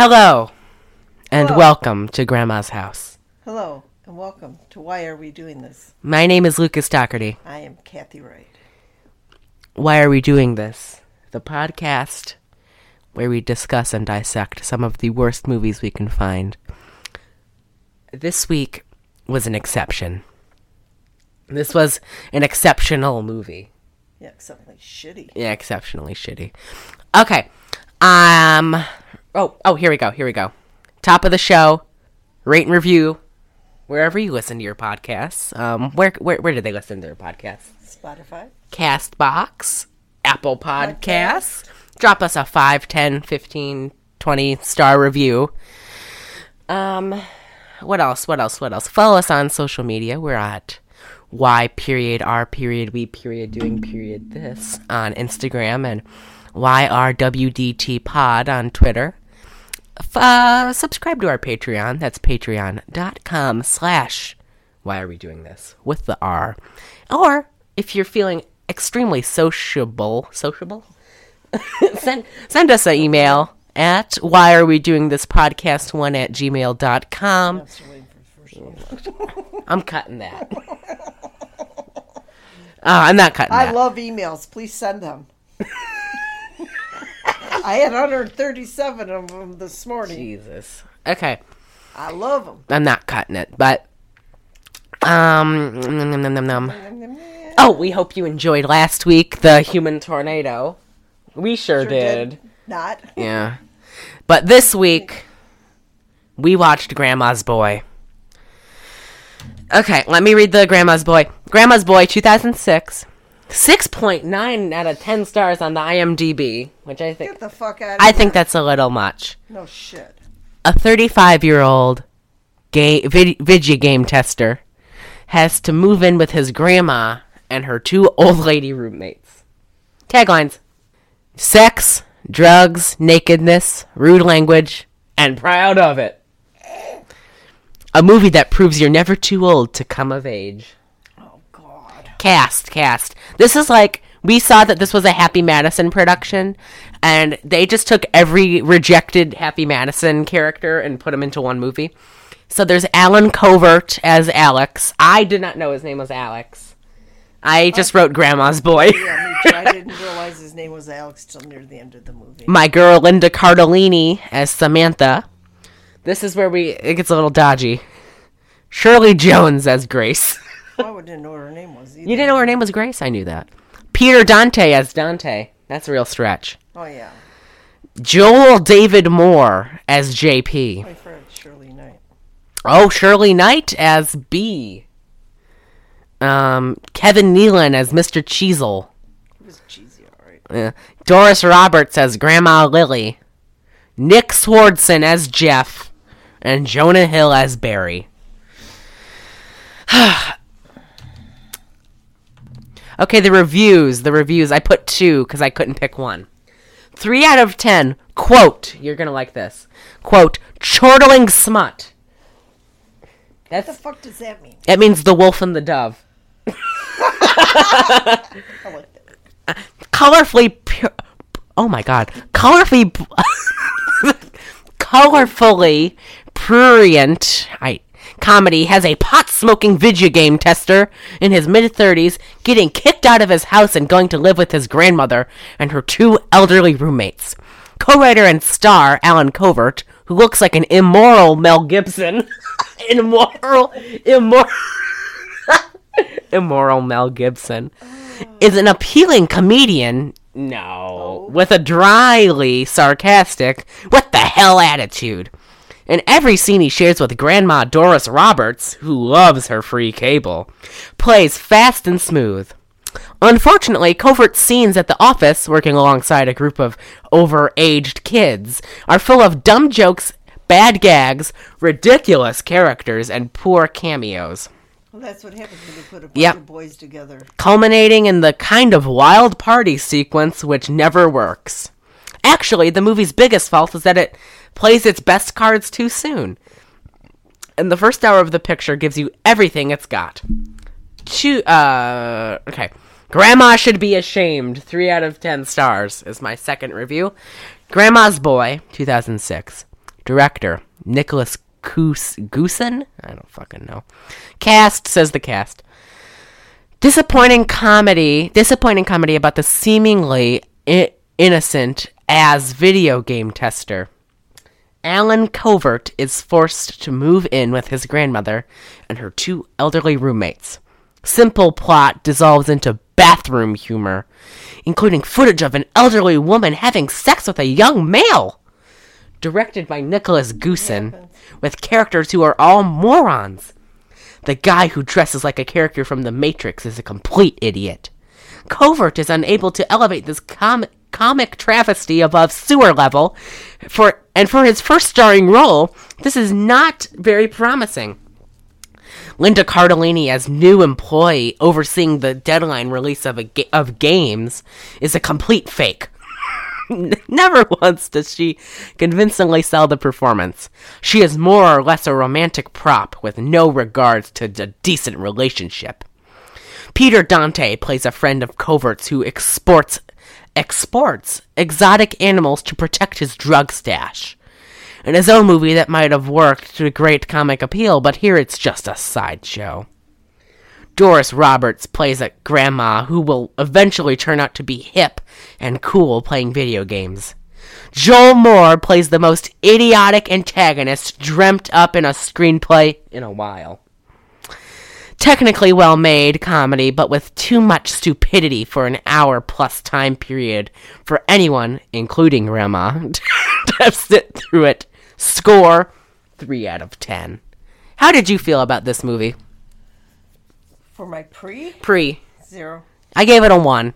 Hello, and Hello. welcome to Grandma's house. Hello and welcome to Why Are We Doing This? My name is Lucas Doherty. I am Kathy Wright. Why are we doing this? The podcast where we discuss and dissect some of the worst movies we can find. This week was an exception. This was an exceptional movie. Yeah, exceptionally shitty. Yeah, exceptionally shitty. Okay. Um oh oh here we go, here we go. Top of the show, rate and review wherever you listen to your podcasts. Um where where where did they listen to their podcasts? Spotify. Castbox, Apple Podcasts. Drop us a 5, 10, 15, 20 star review. Um what else? What else? What else? Follow us on social media. We're at Y period R period we period doing period this on Instagram and YRWDT pod on Twitter. F- uh, subscribe to our Patreon. That's patreon.com slash why are we doing this with the R. Or if you're feeling extremely sociable, sociable, send send us an email at why are we doing this podcast one at gmail.com. I'm still waiting for the first one. I'm cutting that. Oh, I'm not cutting I that. love emails. Please send them. I had 137 of them this morning. Jesus. Okay. I love them. I'm not cutting it, but um nom, nom, nom. Oh, we hope you enjoyed last week the human tornado. We sure, did. Not. Yeah. But this week we watched Grandma's Boy. Okay, let me read the Grandma's Boy. Grandma's Boy 2006. 6.9 out of 10 stars on the IMDb, which I think Get the fuck out of I think that's a little much. No shit. a 35 year old ga- vid- video game tester has to move in with his grandma and her two old lady roommates. Taglines Sex, drugs, nakedness, rude language, and proud of it. A movie that proves you're never too old to come of age. Oh. Cast, cast. This is like we saw that this was a Happy Madison production, and they just took every rejected Happy Madison character and put them into one movie. So there's Allen Covert as Alex. I did not know his name was Alex. I oh. just wrote Grandma's Boy. Yeah, me too. I didn't realize his name was Alex till near the end of the movie. My girl Linda Cardellini as Samantha. This is where we it gets a little dodgy. Shirley Jones as Grace. Oh, I didn't know what her name either. You didn't know her name was Grace? I knew that. Peter Dante as Dante. That's a real stretch. Oh, yeah. Joel David Moore as JP. My friend Shirley Knight. Oh, Shirley Knight as Bea. Um, Kevin Nealon as Mr. Cheezle. It was cheesy, alright. Uh, Doris Roberts as Grandma Lily. Nick Swardson as Jeff. And Jonah Hill as Barry. okay, the reviews. The reviews. I put two because I couldn't pick one. Three out of ten. Quote. You're going to like this. Quote. Chortling smut. What the fuck does that mean? that means the wolf and the dove. Colorfully pu- oh my god colorfully colorfully prurient I, comedy has a pot smoking video game tester in his mid 30s getting kicked out of his house and going to live with his grandmother and her two elderly roommates. Co-writer and star Allen Covert who looks like an immoral mel gibson. Immoral immoral immoral Mel Gibson, is an appealing comedian. No, oh. with a dryly sarcastic, what the hell attitude. In every scene he shares with Grandma Doris Roberts, who loves her free cable, plays fast and smooth. Unfortunately, covert scenes at the office, working alongside a group of overaged kids, are full of dumb jokes, bad gags, ridiculous characters, and poor cameos. Well, that's what happens when you put a bunch Yep. of boys together. culminating in the kind of wild party sequence which never works. Actually, the movie's biggest fault is that it plays its best cards too soon. And the first hour of the picture gives you everything it's got. Two, uh, okay. Grandma should be ashamed. Three out of ten stars is my second review. Grandma's Boy, 2006. Director Nicholas Goose- Goosen? I don't fucking know. Cast says the cast. Disappointing comedy. Disappointing comedy about the seemingly innocent as video game tester. Allen Covert is forced to move in with his grandmother and her two elderly roommates. Simple plot dissolves into bathroom humor, including footage of an elderly woman having sex with a young male. Directed by Nicholas Goosen, with characters who are all morons. The guy who dresses like a character from The Matrix is a complete idiot. Covert is unable to elevate this com- comic travesty above sewer level, for and for his first starring role, this is not very promising. Linda Cardellini as new employee overseeing the deadline release of a of games is a complete fake. Never once does she convincingly sell the performance. She is more or less a romantic prop with no regards to a decent relationship. Peter Dante plays a friend of Covert's who exports exports exotic animals to protect his drug stash. In his own movie, that might have worked to great comic appeal, but here it's just a sideshow. Doris Roberts plays a grandma who will eventually turn out to be hip and cool playing video games. Joel Moore plays the most idiotic antagonist dreamt up in a screenplay in a while. Technically well made comedy, but with too much stupidity for an hour plus time period for anyone, including Grandma, to sit through it. Score 3 out of 10. How did you feel about this movie? For my pre Pre. zero. I gave it a 1.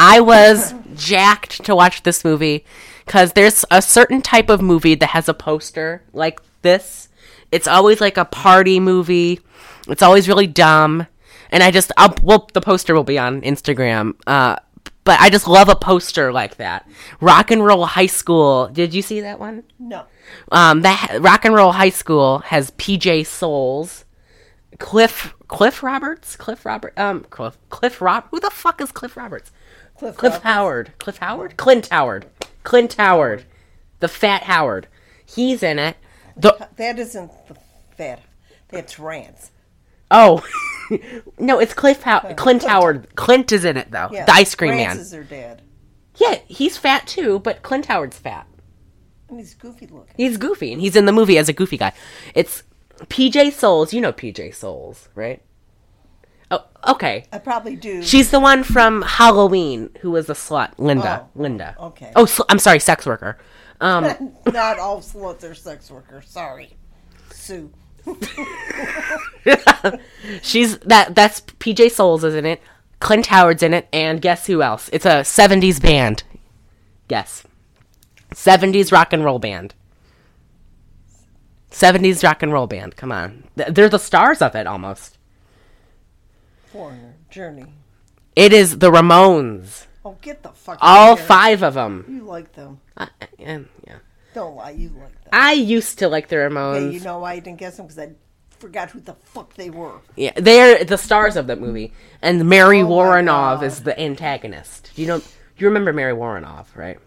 I was jacked to watch this movie because there's a certain type of movie that has a poster like this. It's always like a party movie. It's always really dumb. And I just, I'll, well, the poster will be on Instagram. Uh, but I just love a poster like that. Rock and Roll High School. Did you see that one? No. Um, that Rock and Roll High School has PJ Soles, Cliff Cliff Roberts, Cliff Robert, um, Cliff Cliff Rob. Who the fuck is Cliff Roberts? Cliff, Cliff Roberts. Howard. Cliff Howard. Clint Howard. Clint Howard. The Fat Howard. He's in it. The That isn't the fat. That's Rance. Oh. no, it's Cliff How- Clint Howard. Clint is in it though. Yeah. The ice cream Rance man. their dad. Yeah, he's fat too, but Clint Howard's fat. And he's goofy looking. He's goofy, and he's in the movie as a goofy guy. It's PJ Soles. You know PJ Soles, right? Oh, okay. I probably do. She's the one from Halloween who was a slut. Linda. Oh, Linda. okay. Oh, sl- I'm sorry, sex worker. Um, Not all sluts are sex workers. Sorry. Sue. she's that. That's PJ Soles is in it. Clint Howard's in it, and guess who else? It's a '70s band. Guess. '70s rock and roll band. '70s rock and roll band. Come on, they're the stars of it almost. Foreigner. Journey. It is the Ramones. Oh, get the fuck All out of here. five of them. You like them. I, and, yeah. Don't lie. You like them. I used to like the Ramones. you know why I didn't guess them? Because I forgot who the fuck they were. Yeah, they're the stars of that movie, and Mary Oh Woronov is the antagonist. You know, you remember Mary Woronov, right?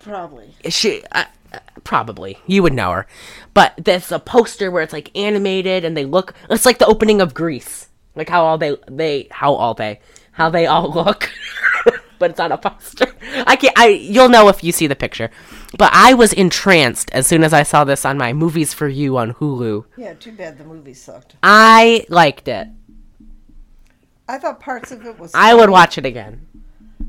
Probably. She uh, uh, probably you would know her, but there's a poster where it's like animated, and they look. It's like the opening of Grease like how all they they how all they how they all look. But it's on a poster. I can't. I you'll know if you see the picture. But I was entranced as soon as I saw this on my Movies for You on Hulu. Yeah, too bad the movie sucked. I liked it. I thought parts of it was. I would watch it again.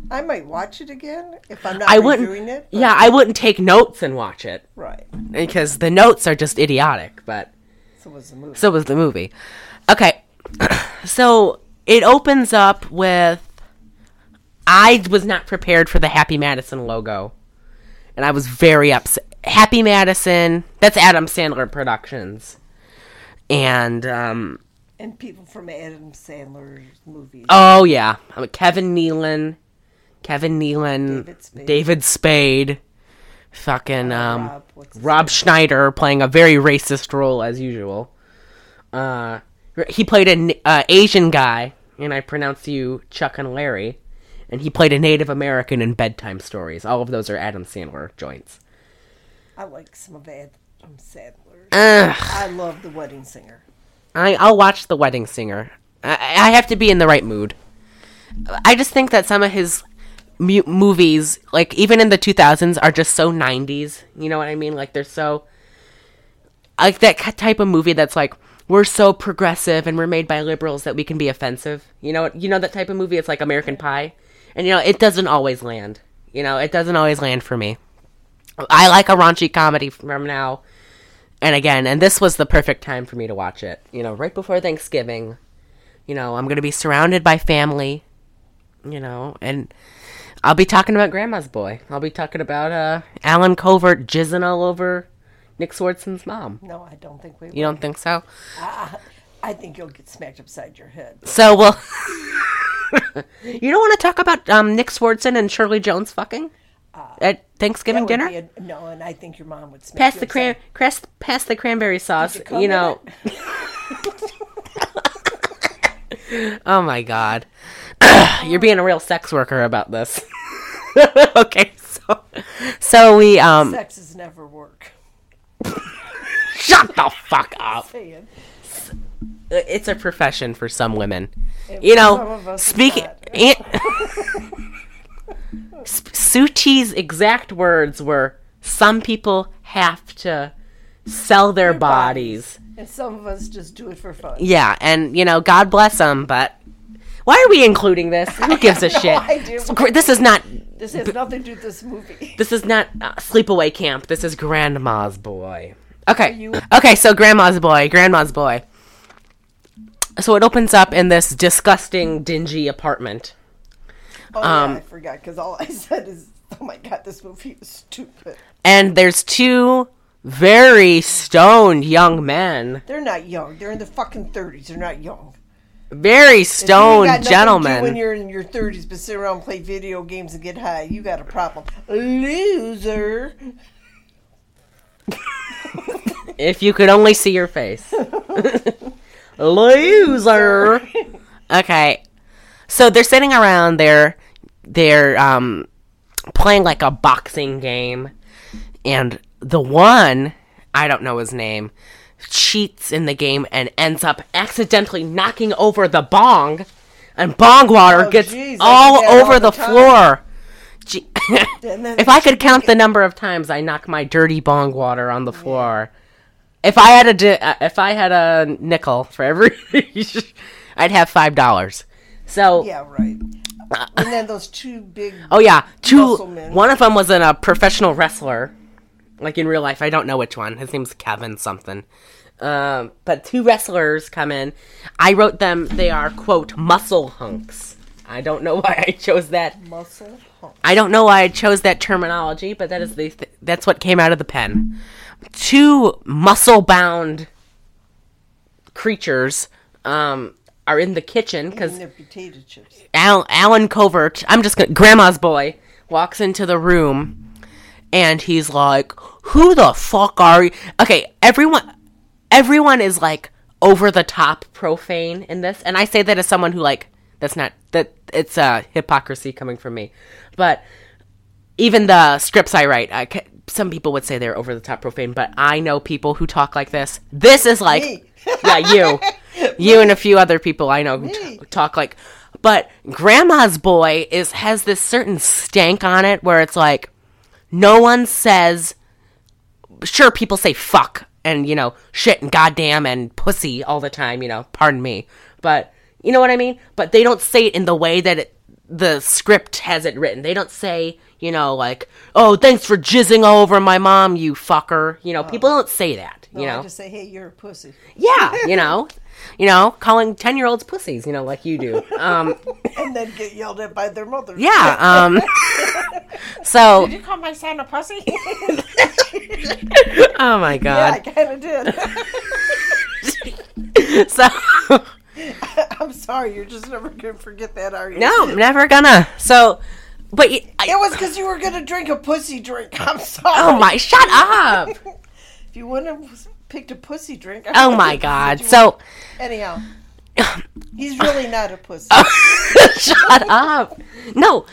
I might watch it again if I'm not I reviewing wouldn't. it. but- yeah, I wouldn't take notes and watch it Right. because the notes are just idiotic. But So was the movie. so was the movie. Okay, so it opens up with. I was not prepared for the Happy Madison logo, and I was very upset. Happy Madison. That's Adam Sandler Productions, and um, and people from Adam Sandler's movies. oh yeah, um, Kevin Nealon, Kevin Nealon, David Spade. David Spade, fucking um, Rob, Rob Schneider playing a very racist role as usual. Uh, he played an uh, Asian guy, and I pronounce you Chuck and Larry, and he played a Native American in Bedtime Stories. All of those are Adam Sandler joints. I like some of Ad, Adam Sandler. Ugh. I love The Wedding Singer. I, I'll watch The Wedding Singer. I, I have to be in the right mood. I just think that some of his mu- movies, like even in the 2000s, are just so 90s. You know what I mean? Like they're so. Like that type of movie that's like, we're so progressive and we're made by liberals that we can be offensive. You know, you know that type of movie. It's like American Pie, and you know it doesn't always land. You know, it doesn't always land for me. I like a raunchy comedy from now and again, and this was the perfect time for me to watch it. You know, right before Thanksgiving. You know, I'm going to be surrounded by family. You know, and I'll be talking about Grandma's Boy. I'll be talking about uh, Allen Covert jizzing all over Nick Swardson's mom. No, I don't think we will. You don't think so? I think you'll get smacked upside your head. So, well, you don't want to talk about um, Nick Swardson and Shirley Jones fucking at Thanksgiving dinner? a- no, and I think your mom would smack Pass the cran, upside- pass, the cranberry sauce. come You know. oh my god, you're being a real sex worker about this. okay, so so we um Sexes never work. shut the fuck up. It's a profession for some women. And You know, speaking. Suti's exact words were, "Some people have to sell their, bodies. and some of us just do it for fun. Yeah, and you know, God bless them, but why are we including this? Who gives a No shit? idea. This is not. This has nothing to do with this movie. This is not uh, sleepaway camp. This is Grandma's boy. Okay. you- Okay, so Grandma's boy, Grandma's boy. So it opens up in this disgusting, dingy apartment. Oh, Um, yeah, I forgot because all I said is, "Oh my god, this movie is stupid." And there's two very stoned young men. They're not young. They're in the fucking thirties. They're not young. Very If you got stoned gentlemen. When you're in your thirties, but sit around and play video games and get high, you got a problem, loser. If you could only see your face. Loser. Okay. So they're sitting around there. They're um playing like a boxing game. And the one, I don't know his name, cheats in the game and ends up accidentally knocking over the bong. And bong water Oh, gets jeez, I all that all over the the, floor. Gee- if I could count the number of times I knock my dirty bong water on the floor, if I had a di- uh, if I had a nickel for every, I'd have five dollars. So Yeah, right. And then those two big. oh yeah, two. Men. One of them was in a professional wrestler, like in real life. I don't know which one. His name's Kevin something. Um, but two wrestlers come in. I wrote them. They are quote muscle hunks. I don't know why I chose that muscle hump. I don't know why I chose that terminology, but that is the th- that's what came out of the pen. Two muscle-bound creatures um, are in the kitchen because their potato chips. Al- Allen Covert, I'm just gonna, Grandma's boy, walks into the room, and he's like, "Who the fuck are you?" Okay, everyone, everyone is like over the top profane in this, and I say that as someone who like that's not that it's uh, hypocrisy coming from me, but even the scripts I write, I some people would say they're over the top profane, but I know people who talk like this. This is like, Me. yeah, you, you and a few other people I know who t- talk like. But Grandma's Boy is has this certain stank on it where it's like, no one says. Sure, people say fuck and you know shit and goddamn and pussy all the time. You know, pardon me, but you know what I mean. But they don't say it in the way that it, the script has it written. They don't say, you know, like, "Oh, thanks for jizzing all over my mom, you fucker." You know, people don't say that. No, You know, just say, hey, you're a pussy. yeah, you know, you know, calling ten year olds pussies, you know, like you do. Um, And then get yelled at by their mother. yeah. Um, so, Did you call my son a pussy? oh my god! yeah, I kind of did. So, I'm sorry, you're just never to forget that, are you? no, I'm never gonna. So, but I, It was because you were to drink a pussy drink. I'm sorry. oh my, shut up. If you wouldn't have picked a pussy drink. I Oh my god. So, Anyhow, he's really not a pussy. Shut up. No.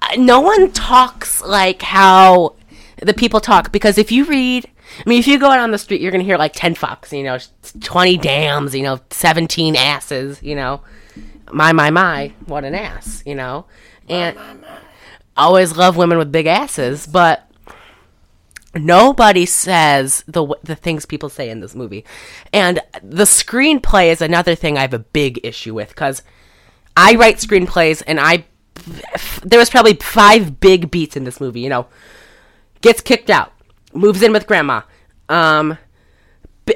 Uh, No one talks like how the people talk because if you read, I mean, if you go out on the street, you're gonna hear like ten fucks, you know, twenty dams, you know, seventeen asses, you know, my my my, what an ass, you know, and always love women with big asses, but nobody says the the things people say in this movie, and the screenplay is another thing I have a big issue with because I write screenplays and I there was probably five big beats in this movie. You know, gets kicked out, moves in with grandma, um,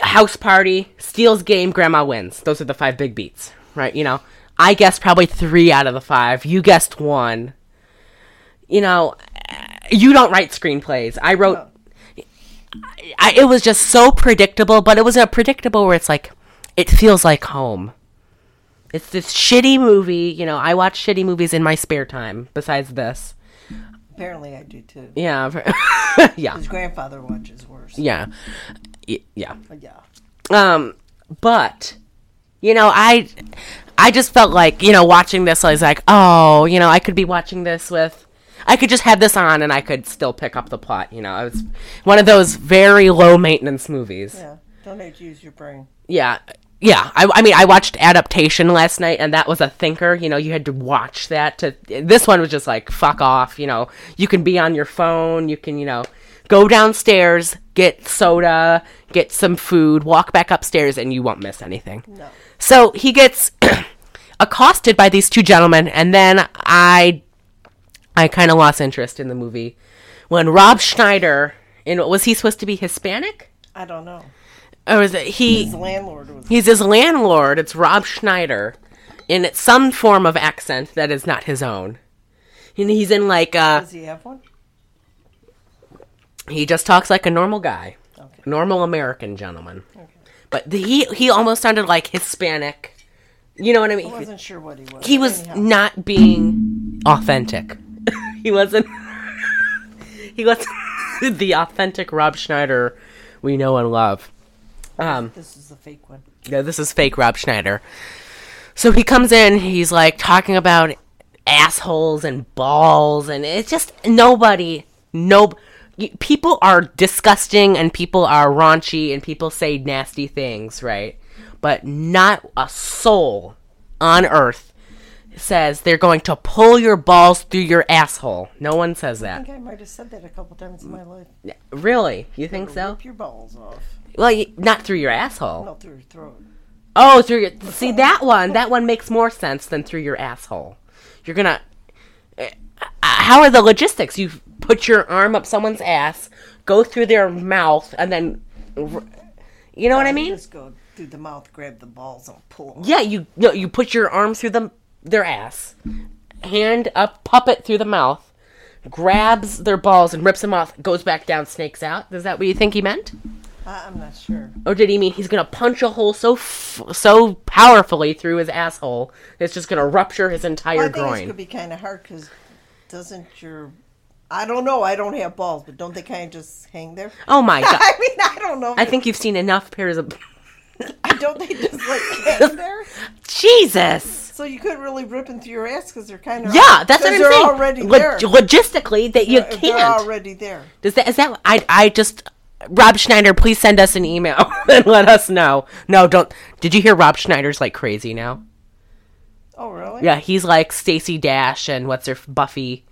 house party, steals game, grandma wins. Those are the five big beats, right? You know, I guessed probably three out of the five. You guessed one. You know, you don't write screenplays. I wrote. I, it was just so predictable, but it was a predictable where it's like, it feels like home. It's this shitty movie. You know, I watch shitty movies in my spare time. Besides this, Apparently, I do too. yeah, yeah, His grandfather watches worse. yeah, yeah. Yeah. Um, but you know, I, I just felt like you know, watching this, I was like, oh, you know, I could be watching this with. I could just have this on and I could still pick up the plot. You know, it was one of those very low maintenance movies. Yeah. Don't have to use your brain. yeah yeah I, I mean i watched adaptation last night and that was a thinker you know you had to watch that to this one was just like fuck off you know you can be on your phone you can you know go downstairs get soda get some food walk back upstairs and you won't miss anything No. so he gets accosted by these two gentlemen and then i i kind of lost interest in the movie when rob schneider in was he supposed to be hispanic I don't know. Or is it he His landlord was. He's his landlord. It's Rob Schneider, in some form of accent that is not his own. And he's in like uh, Does he have one? he just talks like a normal guy, Okay. normal American gentleman. But the, he he almost sounded like Hispanic. You know what I I mean? wasn't sure what he was. He was Anyhow. not being authentic. he wasn't. he wasn't the authentic Rob Schneider we know and love. Um, This is the fake one. Yeah, this is fake Rob Schneider. So he comes in, he's like talking about assholes and balls, and it's just nobody, no, people are disgusting and people are raunchy and people say nasty things, right? But not a soul on earth says they're going to pull your balls through your asshole. No one says that. I think I might have said that a couple times in my life. Really? You think so? Rip your balls off. Well, not through your asshole. Not through your throat. Oh, through your see that one. That one makes more sense than through your asshole. You're gonna. Uh, how are the logistics? You put your arm up someone's ass, go through their mouth, and then, you know what I mean? Just go through the mouth, grab the balls, and pull them. Yeah, you no, you put your arm through them their ass, hand up puppet through the mouth, grabs their balls and rips them off, goes back down, snakes out. Is that what you think he meant? I, I'm not sure. Or did he mean he's gonna punch a hole so f- so powerfully through his asshole it's just gonna rupture his entire Well, I think this groin? could be kind of hard because doesn't your I don't know. I don't have balls, but don't they kind of just hang there? Oh my god! I mean, I don't know. I think you've seen enough pairs of I don't they just like hang there? Jesus. So you couldn't really rip them through your ass because they're kind of Yeah, that's what I'm they're saying. already Lo- there. logistically, that you If They're can't. already there. Does that is that? I I just Rob Schneider, please send us an email and let us know. No, don't. Did you hear Rob Schneider's like crazy now? Oh, really? Yeah, he's like Stacey Dash and what's her Buffy,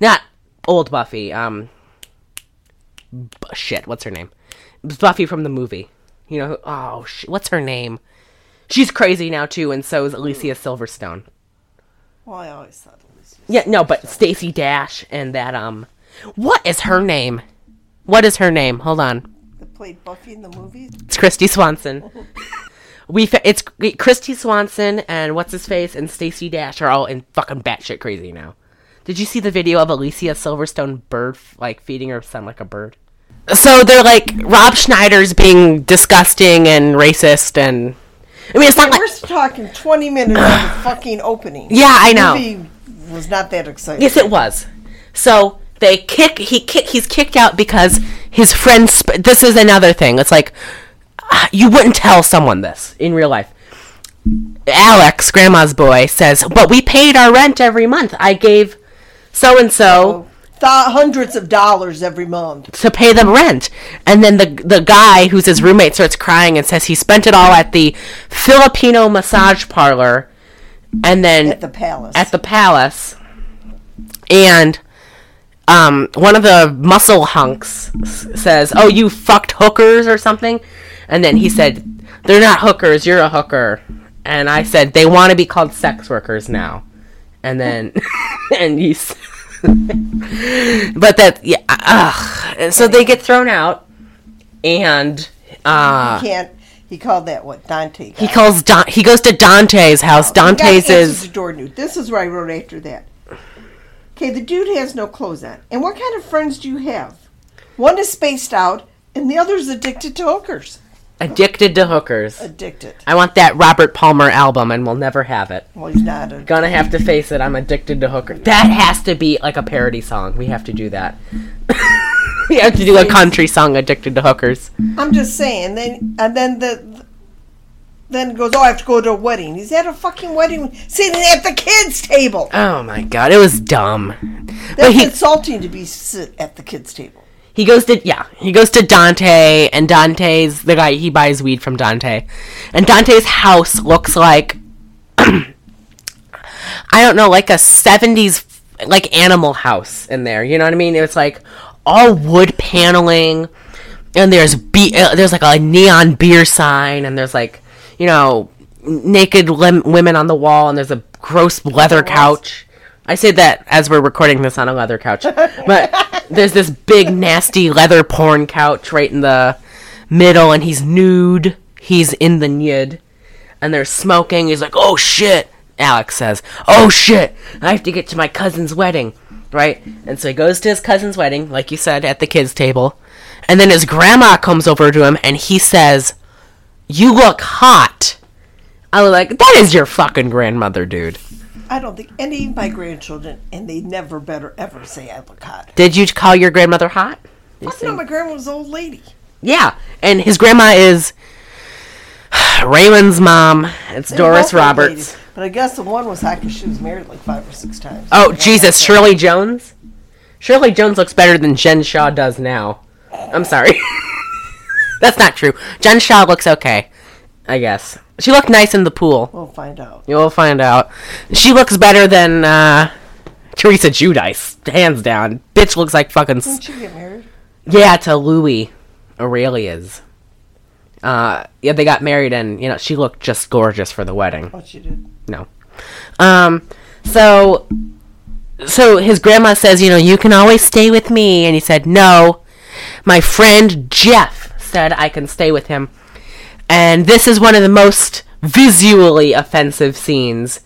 not old Buffy. Um, b- shit, what's her name? Buffy from the movie. You know, oh shit, what's her name? She's crazy now too, and so is Alicia Silverstone. Well, I always thought. Just, Yeah, no, but Stacey Dash and that um, what is her name? What is her name? Hold on, that played Buffy in the movies. it's Kristy Swanson. we fa- it's Kristy Swanson and what's his face and Stacey Dash are all in fucking batshit crazy now. Did you see the video of Alicia Silverstone bird like feeding her son like a bird? So they're like Rob Schneider's being disgusting and racist and I mean it's not like We're talking 20 minutes of the fucking opening. yeah I know The movie was not that exciting. Yes, it was. So they kick. He kick. He's kicked out because his friends. Sp- this is another thing. It's like ah, you wouldn't tell someone this in real life. Alex, grandma's boy, says, "But we paid our rent every month. I gave so and so th- hundreds of dollars every month. to pay them rent. And then the the guy who's his roommate starts crying and says he spent it all at the Filipino massage parlor and then At the palace. at the palace. And um, one of the muscle hunks says, "Oh, you fucked hookers or something," and then he said, "They're not hookers. You're a hooker." And I said, "They want to be called sex workers now." And then, and he's, but that yeah, ugh. And so they get thrown out, and uh, can't. He called that what Dante. he calls Don. He goes to Dante's house. Dante's is nude. This is where I wrote after that. Okay, the dude has no clothes on. And what kind of friends do you have? One is spaced out, and the other's addicted to hookers. addicted to hookers. Addicted. I want that Robert Palmer album, and we'll never have it. Well, he's not. A, Gonna have to face it. I'm addicted to hookers. That has to be like a parody song. We have to do that. we have to do a country song, "Addicted to Hookers." I'm just saying. Then and then the. Then goes, oh, I have to go to a wedding. He's at a fucking wedding, sitting at the kids' table. Oh my god, it was dumb. That's he insulting to be sit at the kids' table. he goes to yeah he goes to Dante, and Dante's the guy he buys weed from Dante, and Dante's house looks like I don't know like a '70s like animal house in there. You know what I mean? It's like all wood paneling, and there's be uh, there's like a neon beer sign, and there's like you know naked lim- women on the wall, and there's a gross leather couch. I say that as we're recording this on a leather couch, but there's this big nasty leather porn couch right in the middle, and he's nude. He's in the nud, and they're smoking. He's like, "Oh shit!" Alex says, "Oh shit! I have to get to my cousin's wedding." Right? And so he goes to his cousin's wedding, like you said, at the kids' table. And then his grandma comes over to him and he says, You look hot. I was like, That is your fucking grandmother, dude. I don't think any of my grandchildren, and they never better ever say I look hot. Did you call your grandmother hot? Fuck no, my grandma was an old lady. Yeah. And his grandma is Raymond's mom. It's They Doris Roberts. ladies. But I guess the one was hot because she was married like five or six times. Oh, Jesus. Shirley Jones? Shirley Jones looks better than Jen Shah does now. I'm sorry. That's not true. Jen Shah looks okay, I guess. She looked nice in the pool. We'll find out. You'll find out. She looks better than uh, Teresa Giudice, hands down. Bitch looks like fucking. s- Didn't she get married? Yeah, to Luis Ruelas. Uh, yeah, they got married, and you know she looked just gorgeous for the wedding. Oh, she did. No. Um. So. So his grandma says, you know, you can always stay with me, and he said, no. My friend Jeff said I can stay with him, and this is one of the most visually offensive scenes.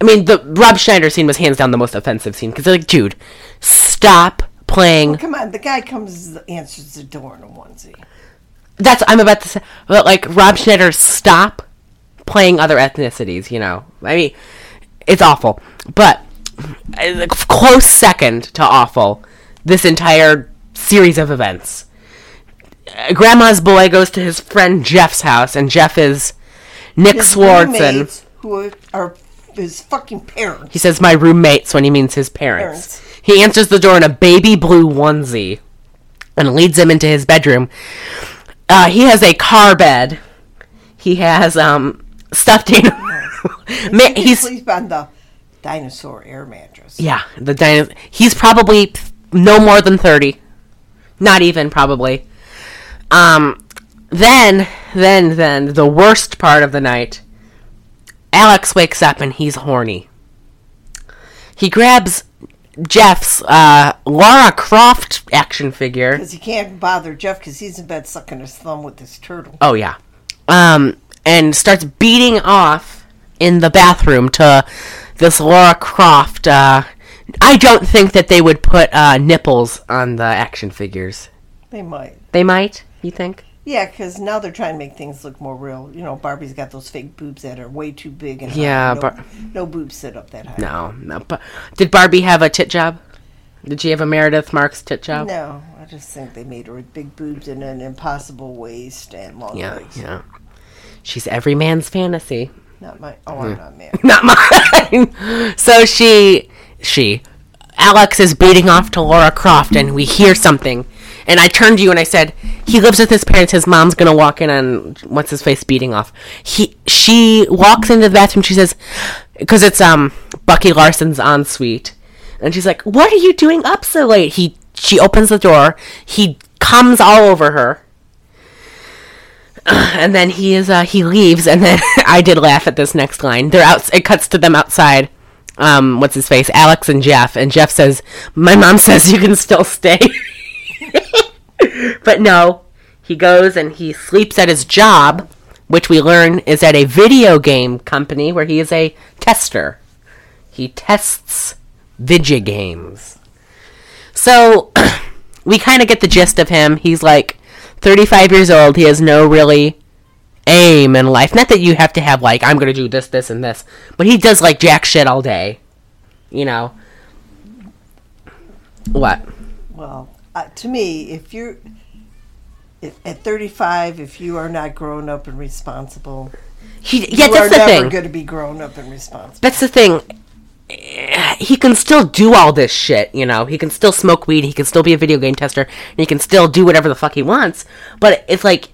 I mean, the Rob Schneider scene was hands down the most offensive scene because they're like, dude, stop playing Come on, the guy comes, answers the door in a onesie. that's I'm about to say, but like Rob Schneider, stop playing other ethnicities. You know, I mean, it's awful, but close second to awful. This entire series of events. Grandma's boy goes to his friend Jeff's house, and Jeff is Nick His Swardson. who are his fucking parents. He says my roommates when he means his parents. Parents. He answers the door in a baby blue onesie and leads him into his bedroom. Uh, he has a car bed. He has um stuffed animal. Ma- He he's sleeps on the dinosaur air mattress. yeah, the dino- He's probably no more than thirty, not even probably. Um, then, then, then the worst part of the night. Alex wakes up and he's horny. He grabs Jeff's uh, Lara Croft action figure. Because he can't bother Jeff because he's in bed sucking his thumb with this turtle. Oh yeah, um, and starts beating off in the bathroom to this Lara Croft. Uh, I don't think that they would put uh, nipples on the action figures. They might. They might. You think? Yeah, because now they're trying to make things look more real. You know, Barbie's got those fake boobs that are way too big and. Yeah, no, Bar- no boobs sit up that high. No, no. But did Barbie have a tit job? Did she have a Meredith Marks tit job? No, I just think they made her with big boobs and an impossible waist and long Yeah, legs. yeah. She's every man's fantasy. Not my. Oh, I'm hmm. not mad. not mine. so she, she, Alex is beating off to Lara Croft, and we hear something. And I turned to you and I said, "He lives with his parents. His mom's gonna walk in on what's his face beating off." He she walks into the bathroom. She says, "Because it's um Bucky Larson's ensuite," and she's like, "What are you doing up so late?" He she opens the door. He comes all over her. And then he is uh, he leaves, and then I did laugh at this next line. They're out. It cuts to them outside. Um, what's his face? Alex and Jeff. And Jeff says, "My mom says you can still stay." but no, he goes and he sleeps at his job, which we learn is at a video game company where he is a tester. He tests video games. So we kind of get the gist of him. He's like 35 years old. He has no really aim in life. Not that you have to have like I'm going to do this, this, and this, but he does like jack shit all day. You know. What? Well, uh, to me, if you're if, at 35, if you are not grown up and responsible, He yeah, you that's are the never thing. going to be grown up and responsible. That's the thing. He can still do all this shit, you know. He can still smoke weed. He can still be a video game tester, and he can still do whatever the fuck he wants. But it's like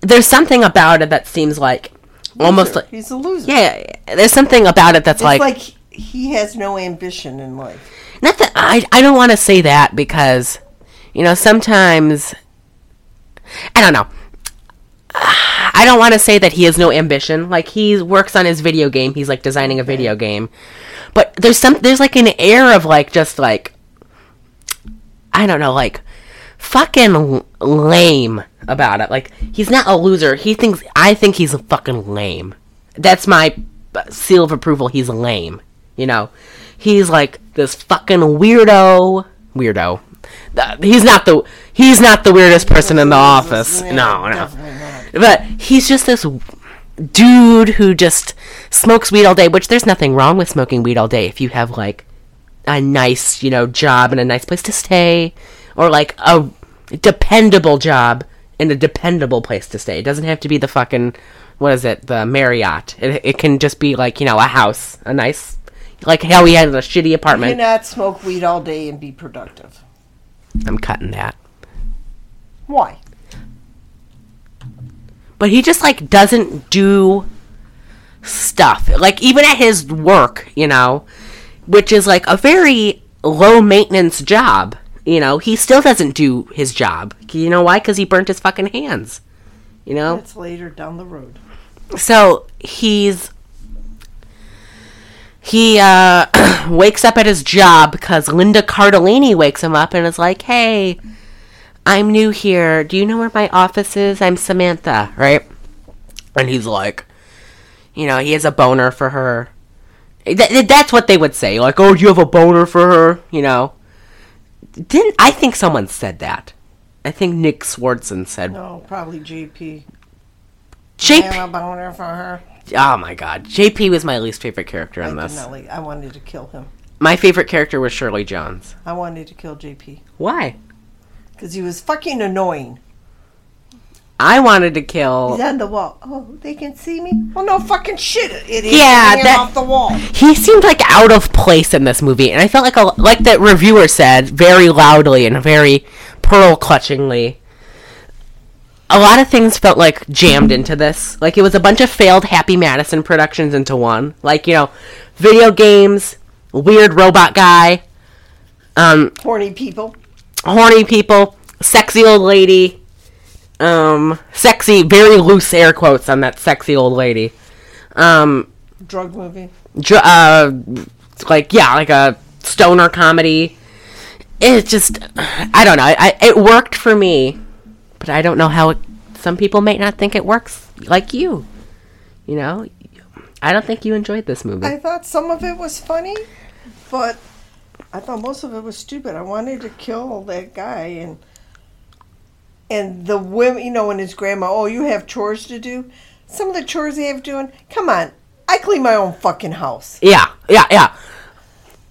there's something about it that seems like almost like he's a loser. yeah. There's something about it that's it's like, like, he has no ambition in life. not that I I don't want to say that because you know sometimes I don't know. I don't want to say that he has no ambition. Like he works on his video game. He's like designing a video game. But there's some there's like an air of like just like I don't know, like fucking lame about it. Like he's not a loser. He thinks I think he's a fucking lame. That's my seal of approval. He's lame. You know, he's like this fucking weirdo. Weirdo. He's not the he's not the weirdest person in the office. No, no. But he's just this dude who just smokes weed all day, which there's nothing wrong with smoking weed all day if you have like a nice, you know, job and a nice place to stay or like a dependable job and a dependable place to stay. It doesn't have to be the fucking what is it, the Marriott. It, it can just be like, you know, a house, a nice like how he had a shitty apartment. You cannot smoke weed all day and be productive. I'm cutting that. Why? but he just like doesn't do stuff like even at his work you know which is like a very low maintenance job you know he still doesn't do his job you know why because he burnt his fucking hands you know That's later down the road. so he's he uh wakes up at his job because linda cardellini wakes him up and is like hey i'm new here. Do you know where my office is? I'm samantha right? And he's like you know he has a boner for her. Th- that's what they would say like oh you have a boner for her? You know? Didn't i think someone said that. I think nick Swardson said No, probably JP. jp I have a boner for her. Oh my god jp was my least favorite character I in did this not like. I wanted to kill him. My favorite character was Shirley Jones. I wanted to kill JP Why? because he was fucking annoying. I wanted to kill. He's on the wall. Oh, they can see me. Well, no fucking shit, idiot. Yeah, that- off the wall. He seemed like out of place in this movie, and I felt like a like that reviewer said very loudly and very pearl clutchingly. A lot of things felt like jammed into this. Like it was a bunch of failed Happy Madison productions into one. Like you know, video games, weird robot guy, um, Horny people. horny people, sexy old lady, um, sexy, very loose air quotes on that sexy old lady. Um, Drug movie. dr- uh, like yeah, like a stoner comedy. It just, I don't know. I, it worked for me, but I don't know how it, some people might not think it works like you. You know, I don't think you enjoyed this movie. I thought some of it was funny, but I thought most of it was stupid. I wanted to kill that guy and and the women, you know, and his grandma. Oh, you have chores to do. Some of the chores they have doing. Come on, I clean my own fucking house. Yeah, yeah, yeah.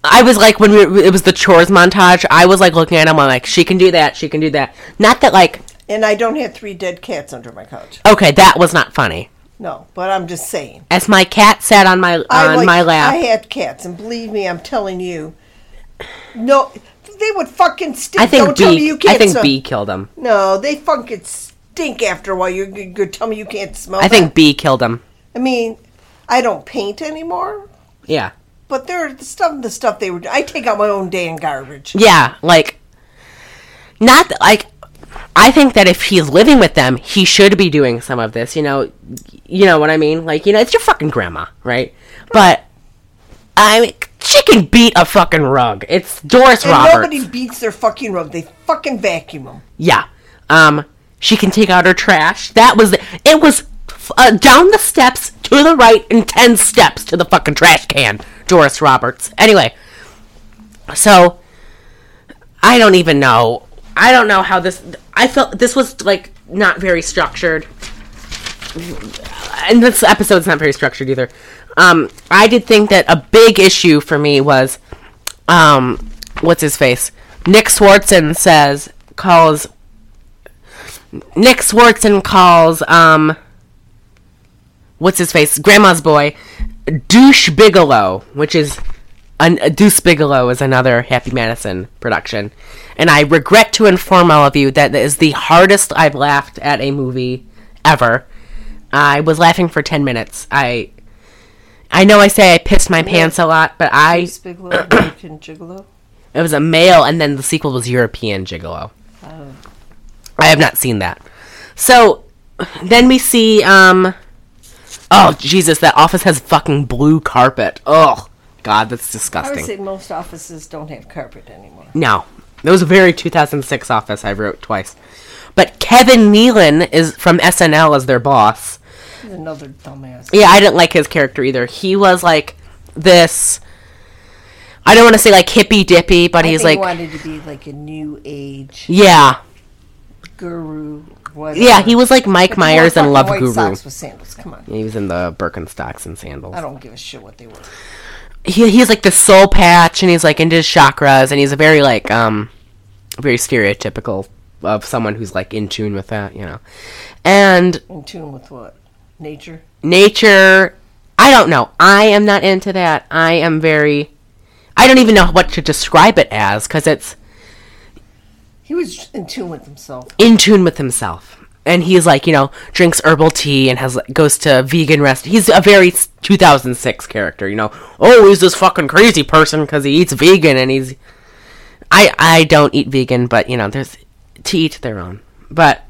I was like when we, it was the chores montage. I was like looking at him. I'm like, she can do that. She can do that. Not that like, And I don't have three dead cats under my couch. okay, that was not funny. No, but I'm just saying. As my cat sat on my on I like, my lap, I had cats, and believe me, I'm telling you, No, they would fucking stink. I think Don't tell me you can't I think smell. Bea killed him. No, they fucking stink after a while. You're, telling me you can't smell. I think that? Bea killed them. I mean, I don't paint anymore, Yeah. but they're the stuff. The stuff they were. I take out my own damn garbage. Yeah, like not like I think that if he's living with them, he should be doing some of this, you know, you know what I mean? Like, you know, it's your fucking grandma, right? But I mean, she can beat a fucking rug. It's Doris And Roberts. nobody beats their fucking rug. They fucking vacuum them. Yeah. Um, she can take out her trash. That was it. Was uh, down the steps to the right and ten steps to the fucking trash can. Doris Roberts. Anyway, so I don't even know. I don't know how this. I felt this was like not very structured, and this episode's not very structured either. Um, I did think that a big issue for me was, um, what's his face? Nick Swardson says calls. Nick Swardson calls um. What's his face? Grandma's boy, Douche Bigelow, which is an, Deuce Bigelow is another Happy Madison production, and I regret to inform all of you that is the hardest I've laughed at a movie ever. I was laughing for ten minutes. I, I know I say I pissed my pants a lot, but I Bigelow, American Gigolo. it was a male, and then the sequel was European Gigolo. I have not seen that. So then we see, um, oh Jesus, that office has fucking blue carpet. Oh God, that's disgusting. I would say most offices don't have carpet anymore. No, it was a very 2006 office. I wrote twice, but Kevin Nealon is from SNL as their boss. He's another dumbass. Yeah, I didn't like his character either. He was like this. I don't want to say like hippy dippy, but I he's like, he wanted to be like a new age yeah, guru. Whatever. yeah. He was like Mike But Myers and Love white Guru. Socks with sandals. Come on. He was in the Birkenstocks and sandals. I don't give a shit what they were. He he's like the soul patch, and he's like into his chakras, and he's a very like um, very stereotypical of someone who's like in tune with that, you know. And In tune with what? Nature. nature, I don't know. I am not into that. I am very. I don't even know what to describe it as because it's He was in tune with himself. in tune with himself. And he's like, you know, drinks herbal tea and has goes to vegan rest. He's a very 2006 character, you know. Oh, he's this fucking crazy person because he eats vegan and he's. I I don't eat vegan, but you know, there's to each their own. But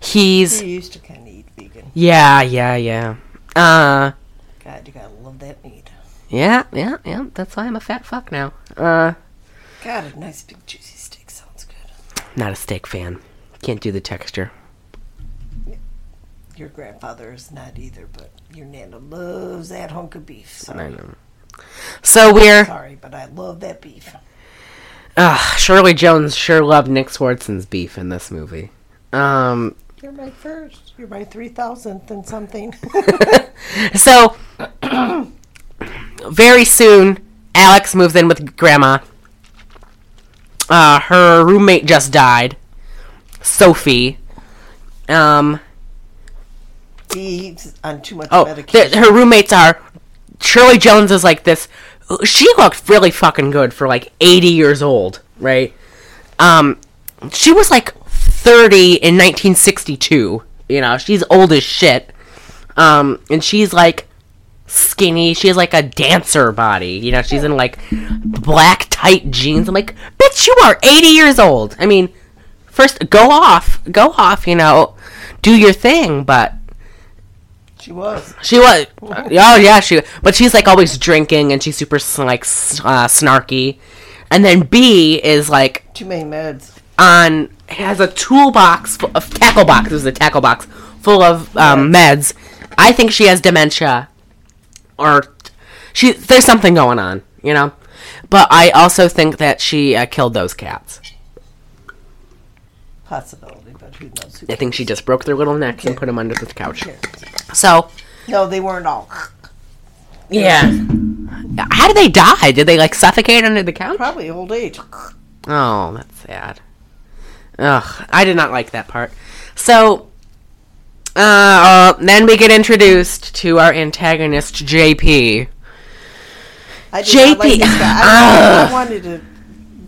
he's He used to kind of eat vegan. yeah yeah yeah. Uh God, you gotta love that meat. yeah yeah yeah. That's why I'm a fat fuck now. Uh, God, a nice big juicy steak sounds good. not a steak fan. Can't do the texture. Your grandfather is not either, but your nana loves that hunk of beef. I know. So we're sorry, but I love that beef. Ugh, Shirley Jones sure loved Nick Swardson's beef in this movie. Um, You're my first. You're my three thousandth and something. so very soon, Alex moves in with Grandma. Uh, her roommate just died, Sophie. Um, He's on too much oh, medication. th- her roommates are Shirley Jones is like this. She looked really fucking good for like 80 years old, right? Um, she was like 30 in 1962. You know, she's old as shit. Um, and she's like skinny. She has like a dancer body. You know, she's in like black tight jeans. I'm like, bitch, you are 80 years old. I mean, first go off, go off. You know, do your thing, but she was. she was. Oh yeah, she. But she's like always drinking, and she's super like uh, snarky. And then Bea is like Too many meds. on has a toolbox of tackle box. It was a tackle box full of um, meds. I think she has dementia, or she. There's something going on, you know. But I also think that she uh, killed those cats. Possibility, but who knows? Who I think she just broke their little necks and put them under the couch. So No, they weren't all. yeah. How did they die? Did they like suffocate under the couch? Probably old age. Oh, that's sad. Ugh, I did not like that part. So, uh, uh, then we get introduced to our antagonist, JP. I did not like JP. this guy. I. I wanted to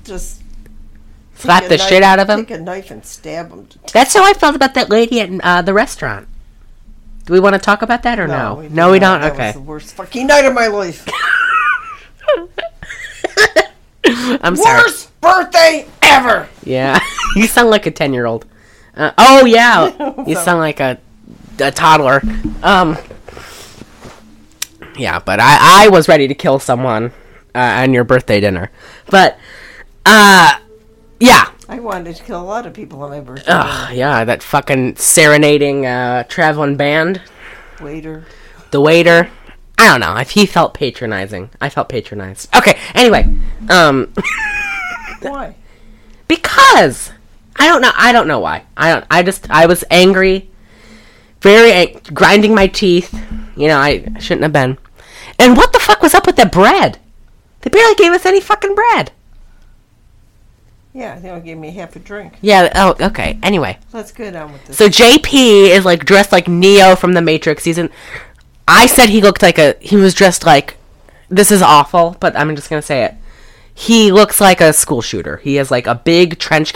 just Slap the knife- shit out of him. Take a knife and stab him. That's how I felt about that lady at uh, the restaurant. Do we want to talk about that or no? we No, we don't. That Okay. the worst fucking night of my life. I'm sorry. Worst birthday ever. Yeah, you sound like a ten year old. Uh, oh yeah, you sound like a a toddler. Um, yeah, but I I was ready to kill someone uh, on your birthday dinner, but uh, yeah, I wanted to kill a lot of people on my birthday. Ugh, yeah, that fucking serenading uh, traveling band, Waiter. the waiter. I don't know if he felt patronizing. I felt patronized. Okay, anyway, um. Why? because I don't know. I don't know why. I don't. I just. I was angry, very ang- grinding my teeth. You know, I shouldn't have been. And what the fuck was up with that bread? They barely gave us any fucking bread. Yeah, they'll give me half a drink. Yeah. Oh, okay. Anyway, Let's get on with this. so JP is like dressed like Neo from the Matrix. He's in. I said he looked like a. He was dressed like. This is awful, but I'm just gonna say it. He looks like a school shooter. He has like a big trench,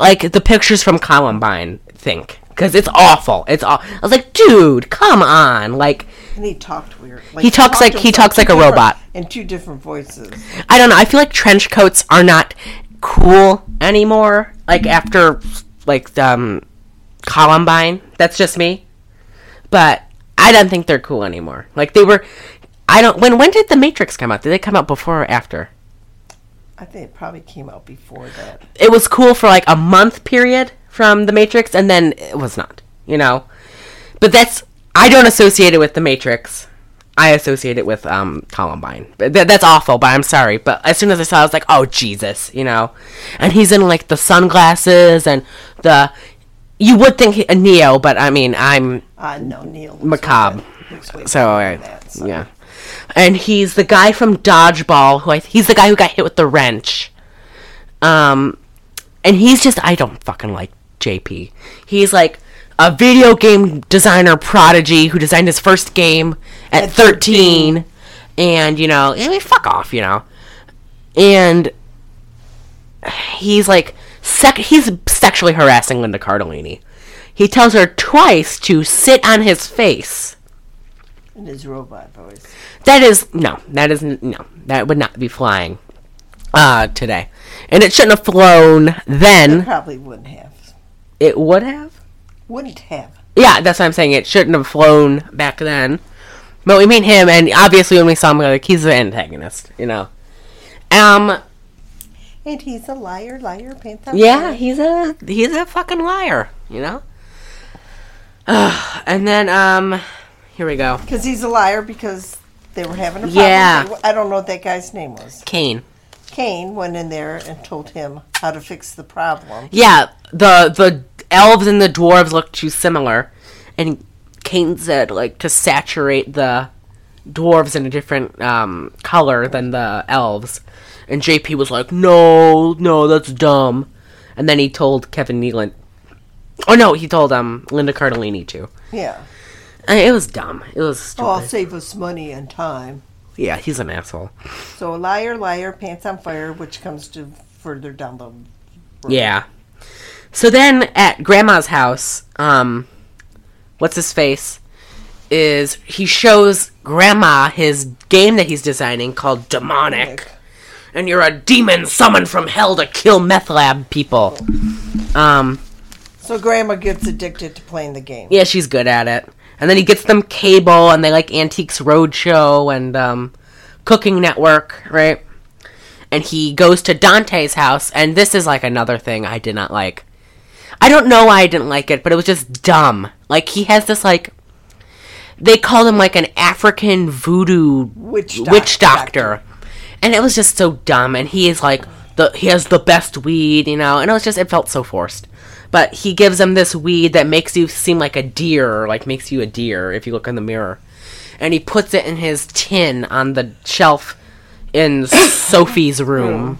like the pictures from Columbine. Think because it's awful. It's all. I was like, dude, come on. Like, and he talked weird. He talks talked like- he talks like a robot. in two different voices. I don't know. I feel like trench coats are not cool anymore. Like after like um Columbine. That's just me. But I don't think they're cool anymore. Like they were. I don't. When when did the Matrix come out? Did they come out before or after? I think it probably came out before that. It was cool for like a month period from the Matrix, and then it was not. You know. But that's. I don't associate it with the Matrix. I associate it with um, Columbine. Th- that's awful, but I'm sorry. But as soon as I saw, it, I was like, "Oh Jesus," you know. And he's in like the sunglasses and the. You would think he- a Neo, but I mean, I'm Uh, no, Neil. looks Macabre. so uh, that, so. yeah. And he's the guy from Dodgeball who I he's the guy who got hit with the wrench. Um, and he's just I don't fucking like JP. He's like a video game designer prodigy who designed his first game at, At 13. and you know, I mean, fuck off, you know. And he's like sec- he's sexually harassing Linda Cardellini. He tells her twice to sit on his face. In his robot voice. That is no, that is no, that would not be flying uh today. And it shouldn't have flown then. Probably wouldn't have. It would have. Wouldn't have. Yeah, that's what I'm saying. It shouldn't have flown back then. But we meet him, and obviously when we saw him, we're like he's the antagonist, you know. Um, And he's a liar, liar, pants yeah, he's a he's a fucking liar, you know. and then um, here we go. Because he's a liar because they were having a problem. Yeah. I don't know what that guy's name was. Kane. Kane went in there and told him how to fix the problem. Yeah, the the elves and the dwarves look too similar, and Kane said like to saturate the dwarves in a different um, color than the elves, and JP was like, "No, no, that's dumb," and then he told Kevin Nealon. Oh no, he told um Linda Cardellini too. Yeah. And it was dumb. It was stupid. Oh, I'll save us money and time. yeah, he's an asshole. So liar, liar, pants on fire, which comes to further down the road. Yeah. So then at grandma's house, um what's his face is he shows grandma his game that he's designing called Demonic. And you're a demon summoned from hell to kill meth lab people. Um So grandma gets addicted to playing the game. yeah, she's good at it. And then he gets them cable and they like Antiques Roadshow and um Cooking Network, right? And he goes to Dante's house and this is like another thing I did not like. I don't know why I didn't like it, but it was just dumb. Like he has this like they call him like an African voodoo Witch doc- witch doctor. And it was just so dumb and he is like the he has the best weed, you know, and it was just it felt so forced. But he gives him this weed that makes you seem like a deer, like makes you a deer if you look in the mirror. And he puts it in his tin on the shelf in Sophie's room.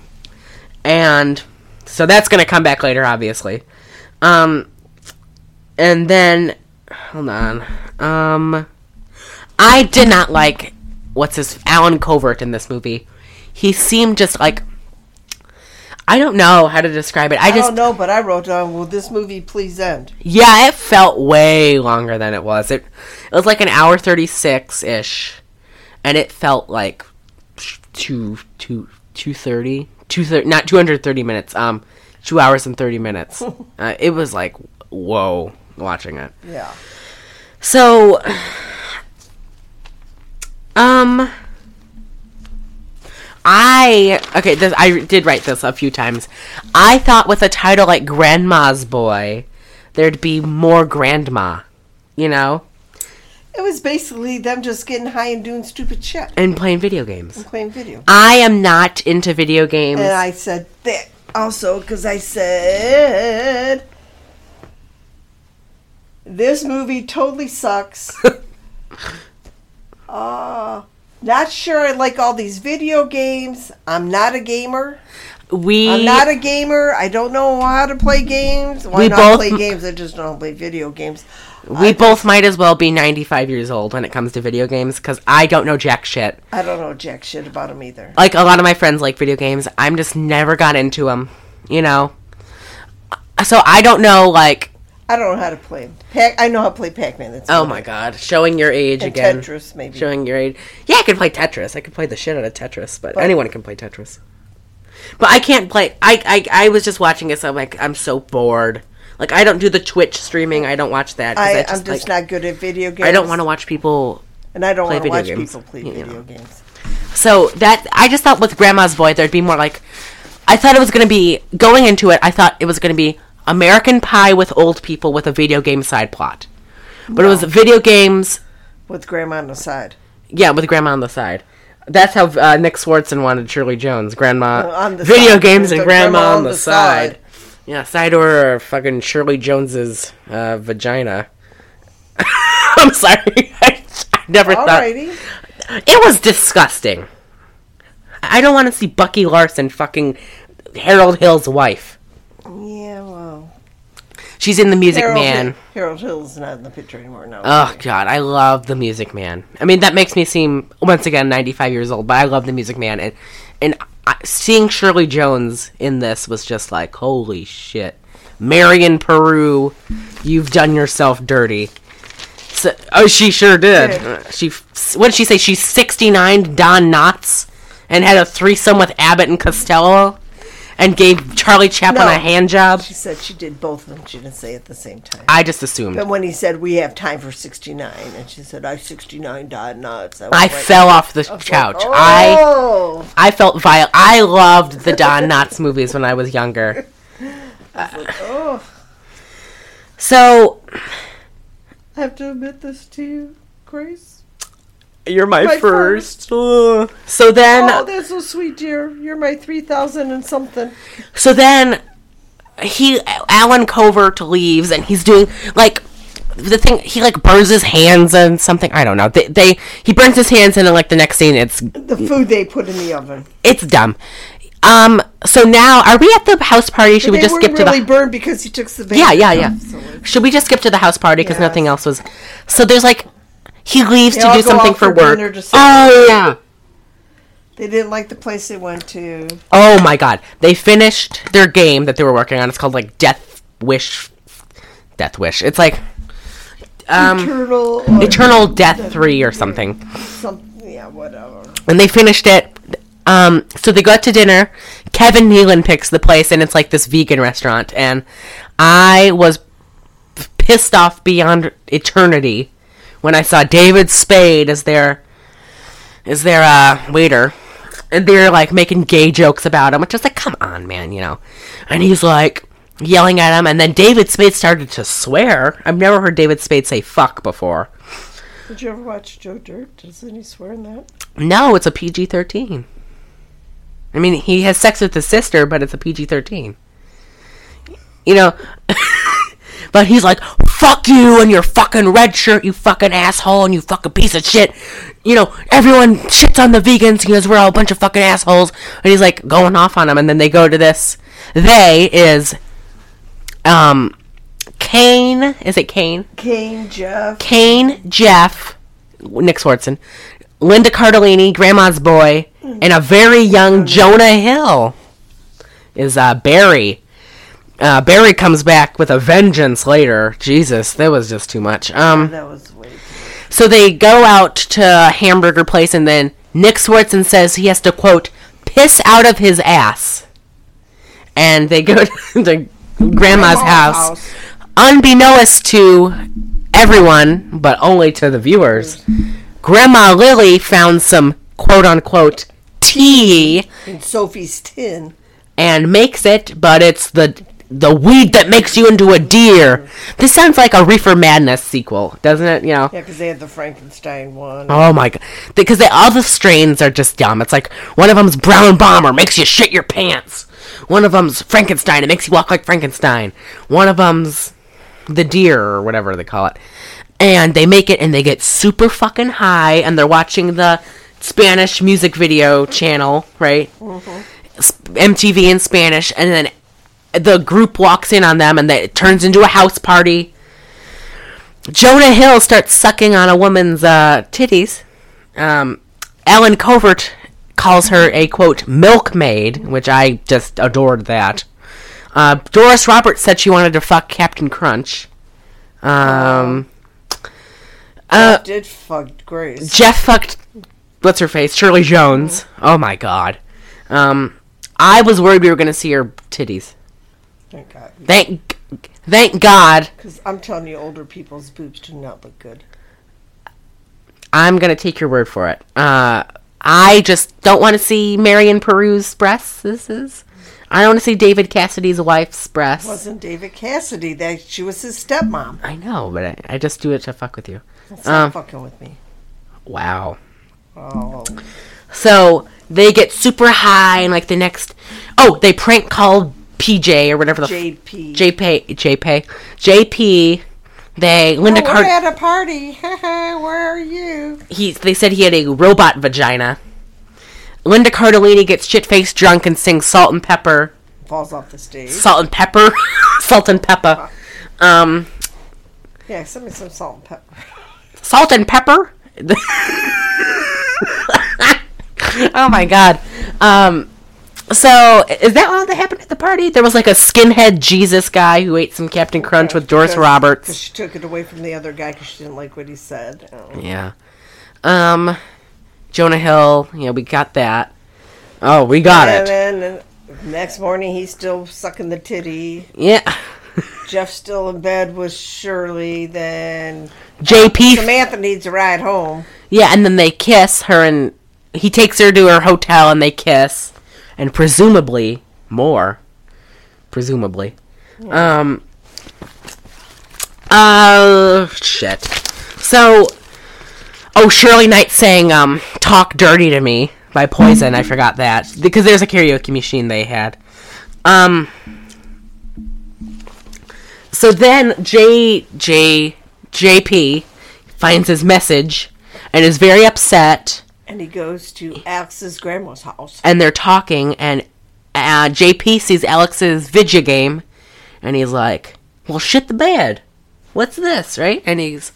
And so that's going to come back later obviously. Um and then hold on. Um I did not like what's his Allen Covert in this movie. He seemed just like I don't know how to describe it. I, I just don't know, but I wrote down, "Will this movie please end?" yeah, it felt way longer than it was. It it was like an hour thirty six ish, and it felt like two two two thirty two thirty not two hundred thirty minutes. Um, two hours and thirty minutes. uh, it was like whoa watching it. Yeah. So, um, I okay. This, I did write this a few times. I thought with a title like Grandma's Boy, there'd be more grandma, you know, It was basically them just getting high and doing stupid shit and playing video games. and playing video. I am not into video games. And I said that also because I said this movie totally sucks. uh, not sure I like all these video games. I'm not a gamer. we I'm not a gamer. I don't know how to play games. Why We not both- play games? I just don't play video games. We both might as well be ninety five years old when it comes to video games because I don't know jack shit. I don't know jack shit about them either. like a lot of my friends like video games. I'm just never got into them, you know. So I don't know, like, I don't know how to play. Pac- I know how to play Pac-Man. That's oh my it. god, showing your age And again. Tetris, maybe. Showing your age. Yeah, I can play Tetris. I can play the shit out of Tetris, but, But- anyone can play Tetris. But I can't play. I, I I was just watching it, so I'm like, I'm so bored. Like I don't do the Twitch streaming. I don't watch that. I, I I'm just, like, not good at video games. I don't want to watch people and I don't play want to video watch games, people play you video know. games. So that I just thought with Grandma's Boy there'd be more like I thought it was gonna be going into it. I thought it was gonna be American Pie with old people with a video game side plot, but it was video games. With grandma on the side. Yeah, with Grandma on the side. That's how uh, Nick Swardson wanted Shirley Jones. Grandma Uh, on the video side. games and the Grandma, on the, side. Yeah, side or fucking Shirley Jones's uh, vagina. I'm sorry. I, I never thought It was disgusting. I don't want to see Bucky Larson fucking Harold Hill's wife. Yeah, well. She's in the Music Harold, Man. Hill- Harold Hill's not in the picture anymore now. Oh god, I love the Music Man. I mean, that makes me seem once again 95 years old, but I love the Music Man and and I, seeing Shirley Jones in this was just like, holy shit. Marian Paroo, you've done yourself dirty. So, oh, she sure did. She what did she say? She's 69, Don Knotts, and had a threesome with Abbott and Costello, and gave Charlie Chaplin No. a hand job. She said she did both of them. She didn't say at the same time. I just assumed. But when he said we have time for 69, and she said I 69 died nuts. was I like- fell off the couch. I oh! I felt vile. I loved the Don Knotts movies when I was younger. oh, So I have to admit this to you, Grace. You're my, My first. Ugh. So then, Oh, that's so sweet, dear. You're my 3,000 and something. so then, he Allen Covert leaves, and he's doing like the thing. He like burns his hands and something. I don't know. They, they he burns his hands, and then like the next scene, it's The food they put in the oven. it's dumb. Um. So now, are we at the house party? Should we just skip weren't to really the? burned because he took the Yeah, yeah, yeah. So Should we just skip to the house party because Yeah. nothing else was? So there's like, he leaves They to do something for work. Oh yeah. they didn't like the place they went to. Oh my god. They finished their game that they were working on. It's called like Death Wish. Death Wish. It's like um Eternal. Eternal Death 3 or something. Some, yeah, whatever. And they finished it. Um so they go out to dinner. Kevin Nealon picks the place and it's like this vegan restaurant and I was pissed off beyond eternity when I saw David Spade as their as their uh waiter and they're like making gay jokes about him, which is like, come on, man, you know. And he's like yelling at him, and then David Spade started to swear. I've never heard David Spade say fuck before. Did you ever watch Joe Dirt? Doesn't he swear in that? No, it's a PG thirteen. I mean, he has sex with his sister, but it's a PG thirteen. You know, but he's like, "Fuck you and your fucking red shirt, you fucking asshole, and you fucking piece of shit." You know, everyone shits on the vegans because we're all a bunch of fucking assholes, and he's like going off on them. And then they go to this. They is, um, Kane. Is it Kane? Kane, Jeff. Kane, Jeff, Nick Swardson, Linda Cardellini, Grandma's boy, and a very young Jonah Hill is uh, Barry. Uh, Barry comes back with a vengeance later. Jesus, that was just too much. Um, That was way. so they go out to a hamburger place, and then Nick Swardson says he has to quote piss out of his ass, and they go to Grandma's house, unbeknownst to everyone, but only to the viewers. Grandma Lily found some quote unquote tea In Sophie's tin. and makes it, but it's the the weed that makes you into a deer. This sounds like a Reefer Madness sequel, doesn't it? You know. Yeah, because they had the Frankenstein one. Oh my god! Because they, all the strains are just dumb. It's like one of them's Brown Bomber, makes you shit your pants. One of them's Frankenstein, it makes you walk like Frankenstein. One of them's the deer or whatever they call it. And they make it, and they get super fucking high, and they're watching the Spanish music video channel, right? Mm-hmm. S- MTV in Spanish, and then the group walks in on them, and they, it turns into a house party. Jonah Hill starts sucking on a woman's uh, titties. Um, Allen Covert calls her a quote milkmaid, which I just adored that. Uh, Doris Roberts said she wanted to fuck Captain Crunch. Um, uh, did fuck Grace. Jeff fucked what's her face Shirley Jones. Oh my god. Um, I was worried we were gonna see her titties. Thank God. Thank, thank God. Because I'm telling you, older people's boobs do not look good. I'm gonna take your word for it. Uh, I just don't want to see Marian Paroo's breasts. This is. I don't want to see David Cassidy's wife's breasts. wasn't David Cassidy. That she was his stepmom. I know, but I, I just do it to fuck with you. Stop Um, fucking with me. Wow. Oh, So they get super high, and like the next, oh, they prank called PJ or whatever the JP. JP JP JP. They Linda oh, we're at a party. Where are you? He they said he had a robot vagina. Linda Cardellini gets shit faced drunk and sings Salt and Pepper. Falls off the stage. Salt and Pepper. Salt and Pepper. Um, Yeah, send me some salt and pepper. Salt and Pepper. oh my god. Um, so is that all that happened at the party? There was like a skinhead Jesus guy who ate some Captain Crunch with Doris Because- Roberts. Because she took it away from the other guy because she didn't like what he said. Oh. Yeah. Um, Jonah Hill. Yeah, we got that. Oh, we got it. and it. then uh, next morning, he's still sucking the titty. Yeah. Jeff's still in bed with Shirley. Then JP. Samantha needs a ride home. Yeah, and then they kiss her, and he takes her to her hotel, and they kiss, and presumably more. Presumably. Um. Uh. Shit. So. Oh, Shirley Knight sang um "Talk Dirty to Me" by Poison. I forgot that because there's a karaoke machine they had. Um. So then J J JP finds his message and is very upset And he goes to Alex's grandma's house. and they're talking and uh, JP sees Alex's video game and he's like, "Well, shit the bed. What's this?" Right? And he's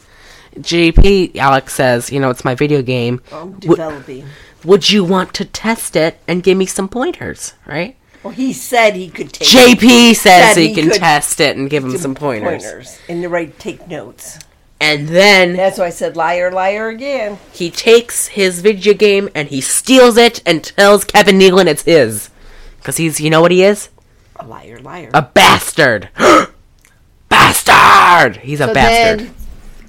JP Alex says, "You know, it's my video game. I'm Would- developing. Would you want to test it and give me some pointers?" Right? Well, he said he could take JP says he, he can test it and give him some pointers. and the right take notes. And then That's why I said liar, liar again. he takes his video game and he steals it and tells Kevin Nealon it's his. Because he's, you know what he is? A liar, liar. A bastard. bastard! He's a so bastard. then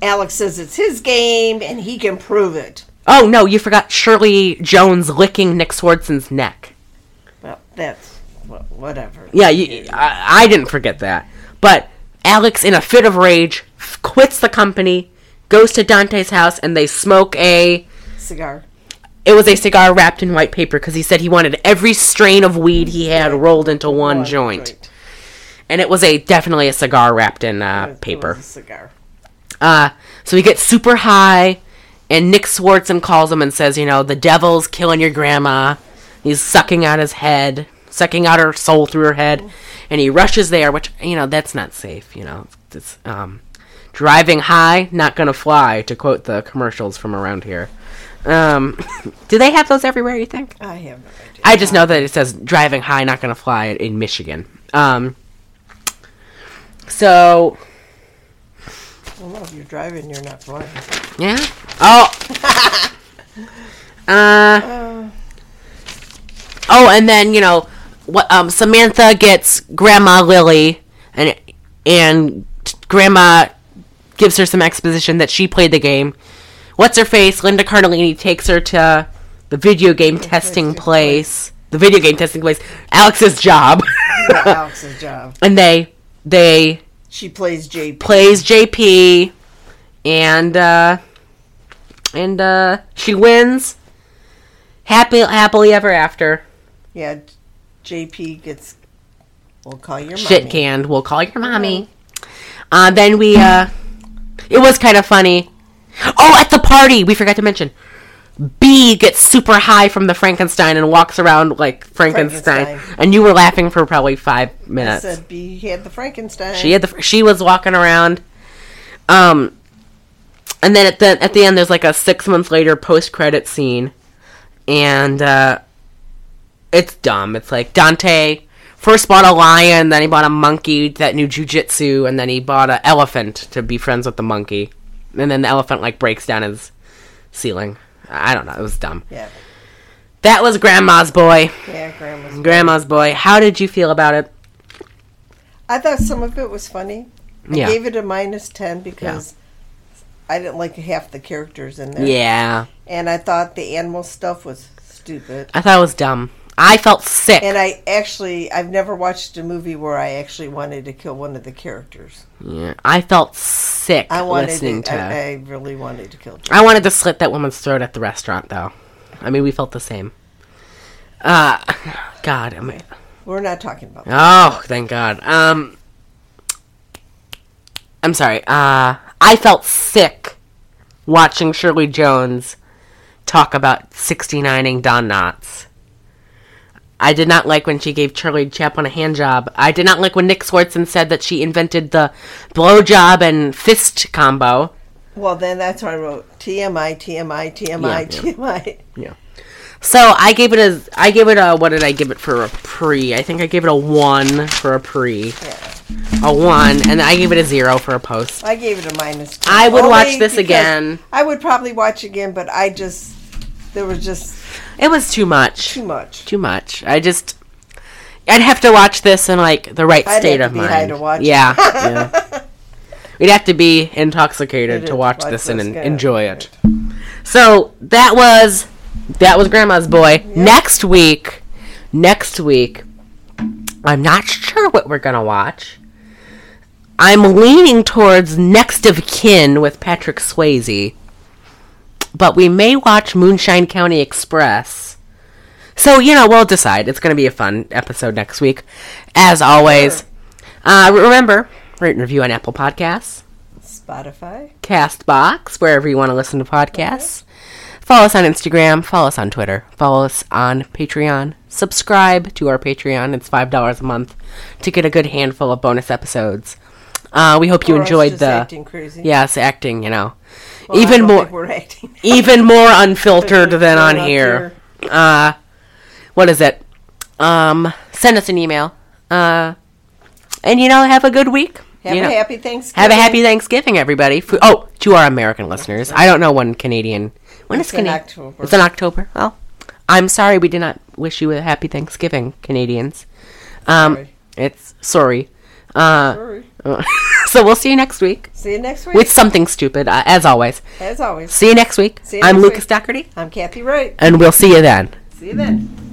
Alex says it's his game and he can prove it. Oh, no, you forgot Shirley Jones licking Nick Swardson's neck. Well, that's wha- whatever. Yeah, you, I, I didn't forget that. But Alex, in a fit of rage, quits the company, goes to Dante's house, and they smoke a. Cigar. It was a cigar wrapped in white paper because he said he wanted every strain of weed he had rolled into one joint. And it was a definitely a cigar wrapped in uh, was paper. cigar. Uh, so he gets super high, and Nick Swardson calls him and says, you know, the devil's killing your grandma. He's sucking out his head, sucking out her soul through her head, and he rushes there, which you know that's not safe. You know, it's um, driving high, not gonna fly, to quote the commercials from around here. Um, do they have those everywhere? You think? I have no idea. I just know that it says driving high, not gonna fly in Michigan. Um, so Well, if you're driving, you're not flying. yeah. Oh. uh. Uh, Oh, and then you know what? Um, Samantha gets Grandma Lily, and and Grandma gives her some exposition that she played the game. What's her face? Linda Cardellini takes her to the video game testing place. The video game testing place. Alex's job, Alex's job. and they they She plays JP. plays JP, and uh, and uh, she wins. Happy happily ever after. Yeah, JP gets. We'll call your shit canned. We'll call your mommy. Uh, then we, uh, it was kind of funny. Oh, at the party, we forgot to mention. Bea gets super high from the Frankenstein and walks around like Frankenstein, Frankenstein. and you were laughing for probably five I minutes. said Bea had the Frankenstein. She had the she was walking around, um, and then at the at the end there's like a six months later post credit scene, and uh, it's dumb. It's like Dante first bought a lion, then he bought a monkey that knew jujitsu, and then he bought an elephant to be friends with the monkey, and then the elephant like breaks down his ceiling. I don't know. It was dumb. Yeah, That was Grandma's boy. yeah, grandma's. Grandma's boy. How did you feel about it? I thought some of it was funny. I Yeah. gave it a minus ten because I didn't like half the characters in there. Yeah. and I thought the animal stuff was stupid. I thought it was dumb. I felt sick. And I actually, I've never watched a movie where I actually wanted to kill one of the characters. Yeah, I felt sick I wanted listening to, to. I, I, really wanted to kill. Jim. I wanted to slit that woman's throat at the restaurant, though. I mean, we felt the same. Uh, God, am I? We're not talking about. Oh, thank God. Um, I'm sorry. Uh, I felt sick watching Shirley Jones talk about 69ing Don Knotts. I did not like when she gave Charlie Chaplin a hand job. I did not like when Nick Swardson said that she invented the blowjob and fist combo. Well, then that's what I wrote. TMI, TMI, TMI, TMI. Yeah, TMI. So I gave it a, I gave it a, what did I give it for a pre? I think I gave it a one for a pre, Yeah. a one, and I gave it a zero for a post. I gave it a minus. Two. I would Only watch this again. I would probably watch again, but I just there was just It was too much. too much. Too much. I just I'd have to watch this in like the right I'd state have of to be mind. high to watch it. yeah. yeah. We'd have to be intoxicated to watch like this and en- enjoy it. So that was that was Grandma's Boy. Next week, next week, I'm not sure what we're gonna watch. I'm leaning towards Next of Kin with Patrick Swayze, but we may watch Moonshine County Express. So you know we'll decide. It's gonna be a fun episode next week, as always. Uh, remember, rate and review on Apple Podcasts. Spotify. Castbox, wherever you want to listen to podcasts. Follow us on Instagram. Follow us on Twitter. Follow us on Patreon. Subscribe to our Patreon. It's five dollars a month to get a good handful of bonus episodes. Uh, we hope you Or enjoyed just the acting crazy. yes acting. You know, Well, even more even more unfiltered than on Up here. Uh, what is it? Um, send us an email. Uh, and you know, have a good week. Have you a know. happy Thanksgiving. Have a happy Thanksgiving, everybody. F- Oh, to our American listeners. I don't know when Canadian. When is It's in Canadian? October. It's in October. Well, I'm sorry we did not wish you a happy Thanksgiving, Canadians. Um, Sorry. it's sorry. Uh, so we'll see you next week See you next week. with something stupid, uh, as always. As always, See you next week. See you I'm next Lucas week. Doherty, I'm Kathy Wright. and we'll see you then. See you then.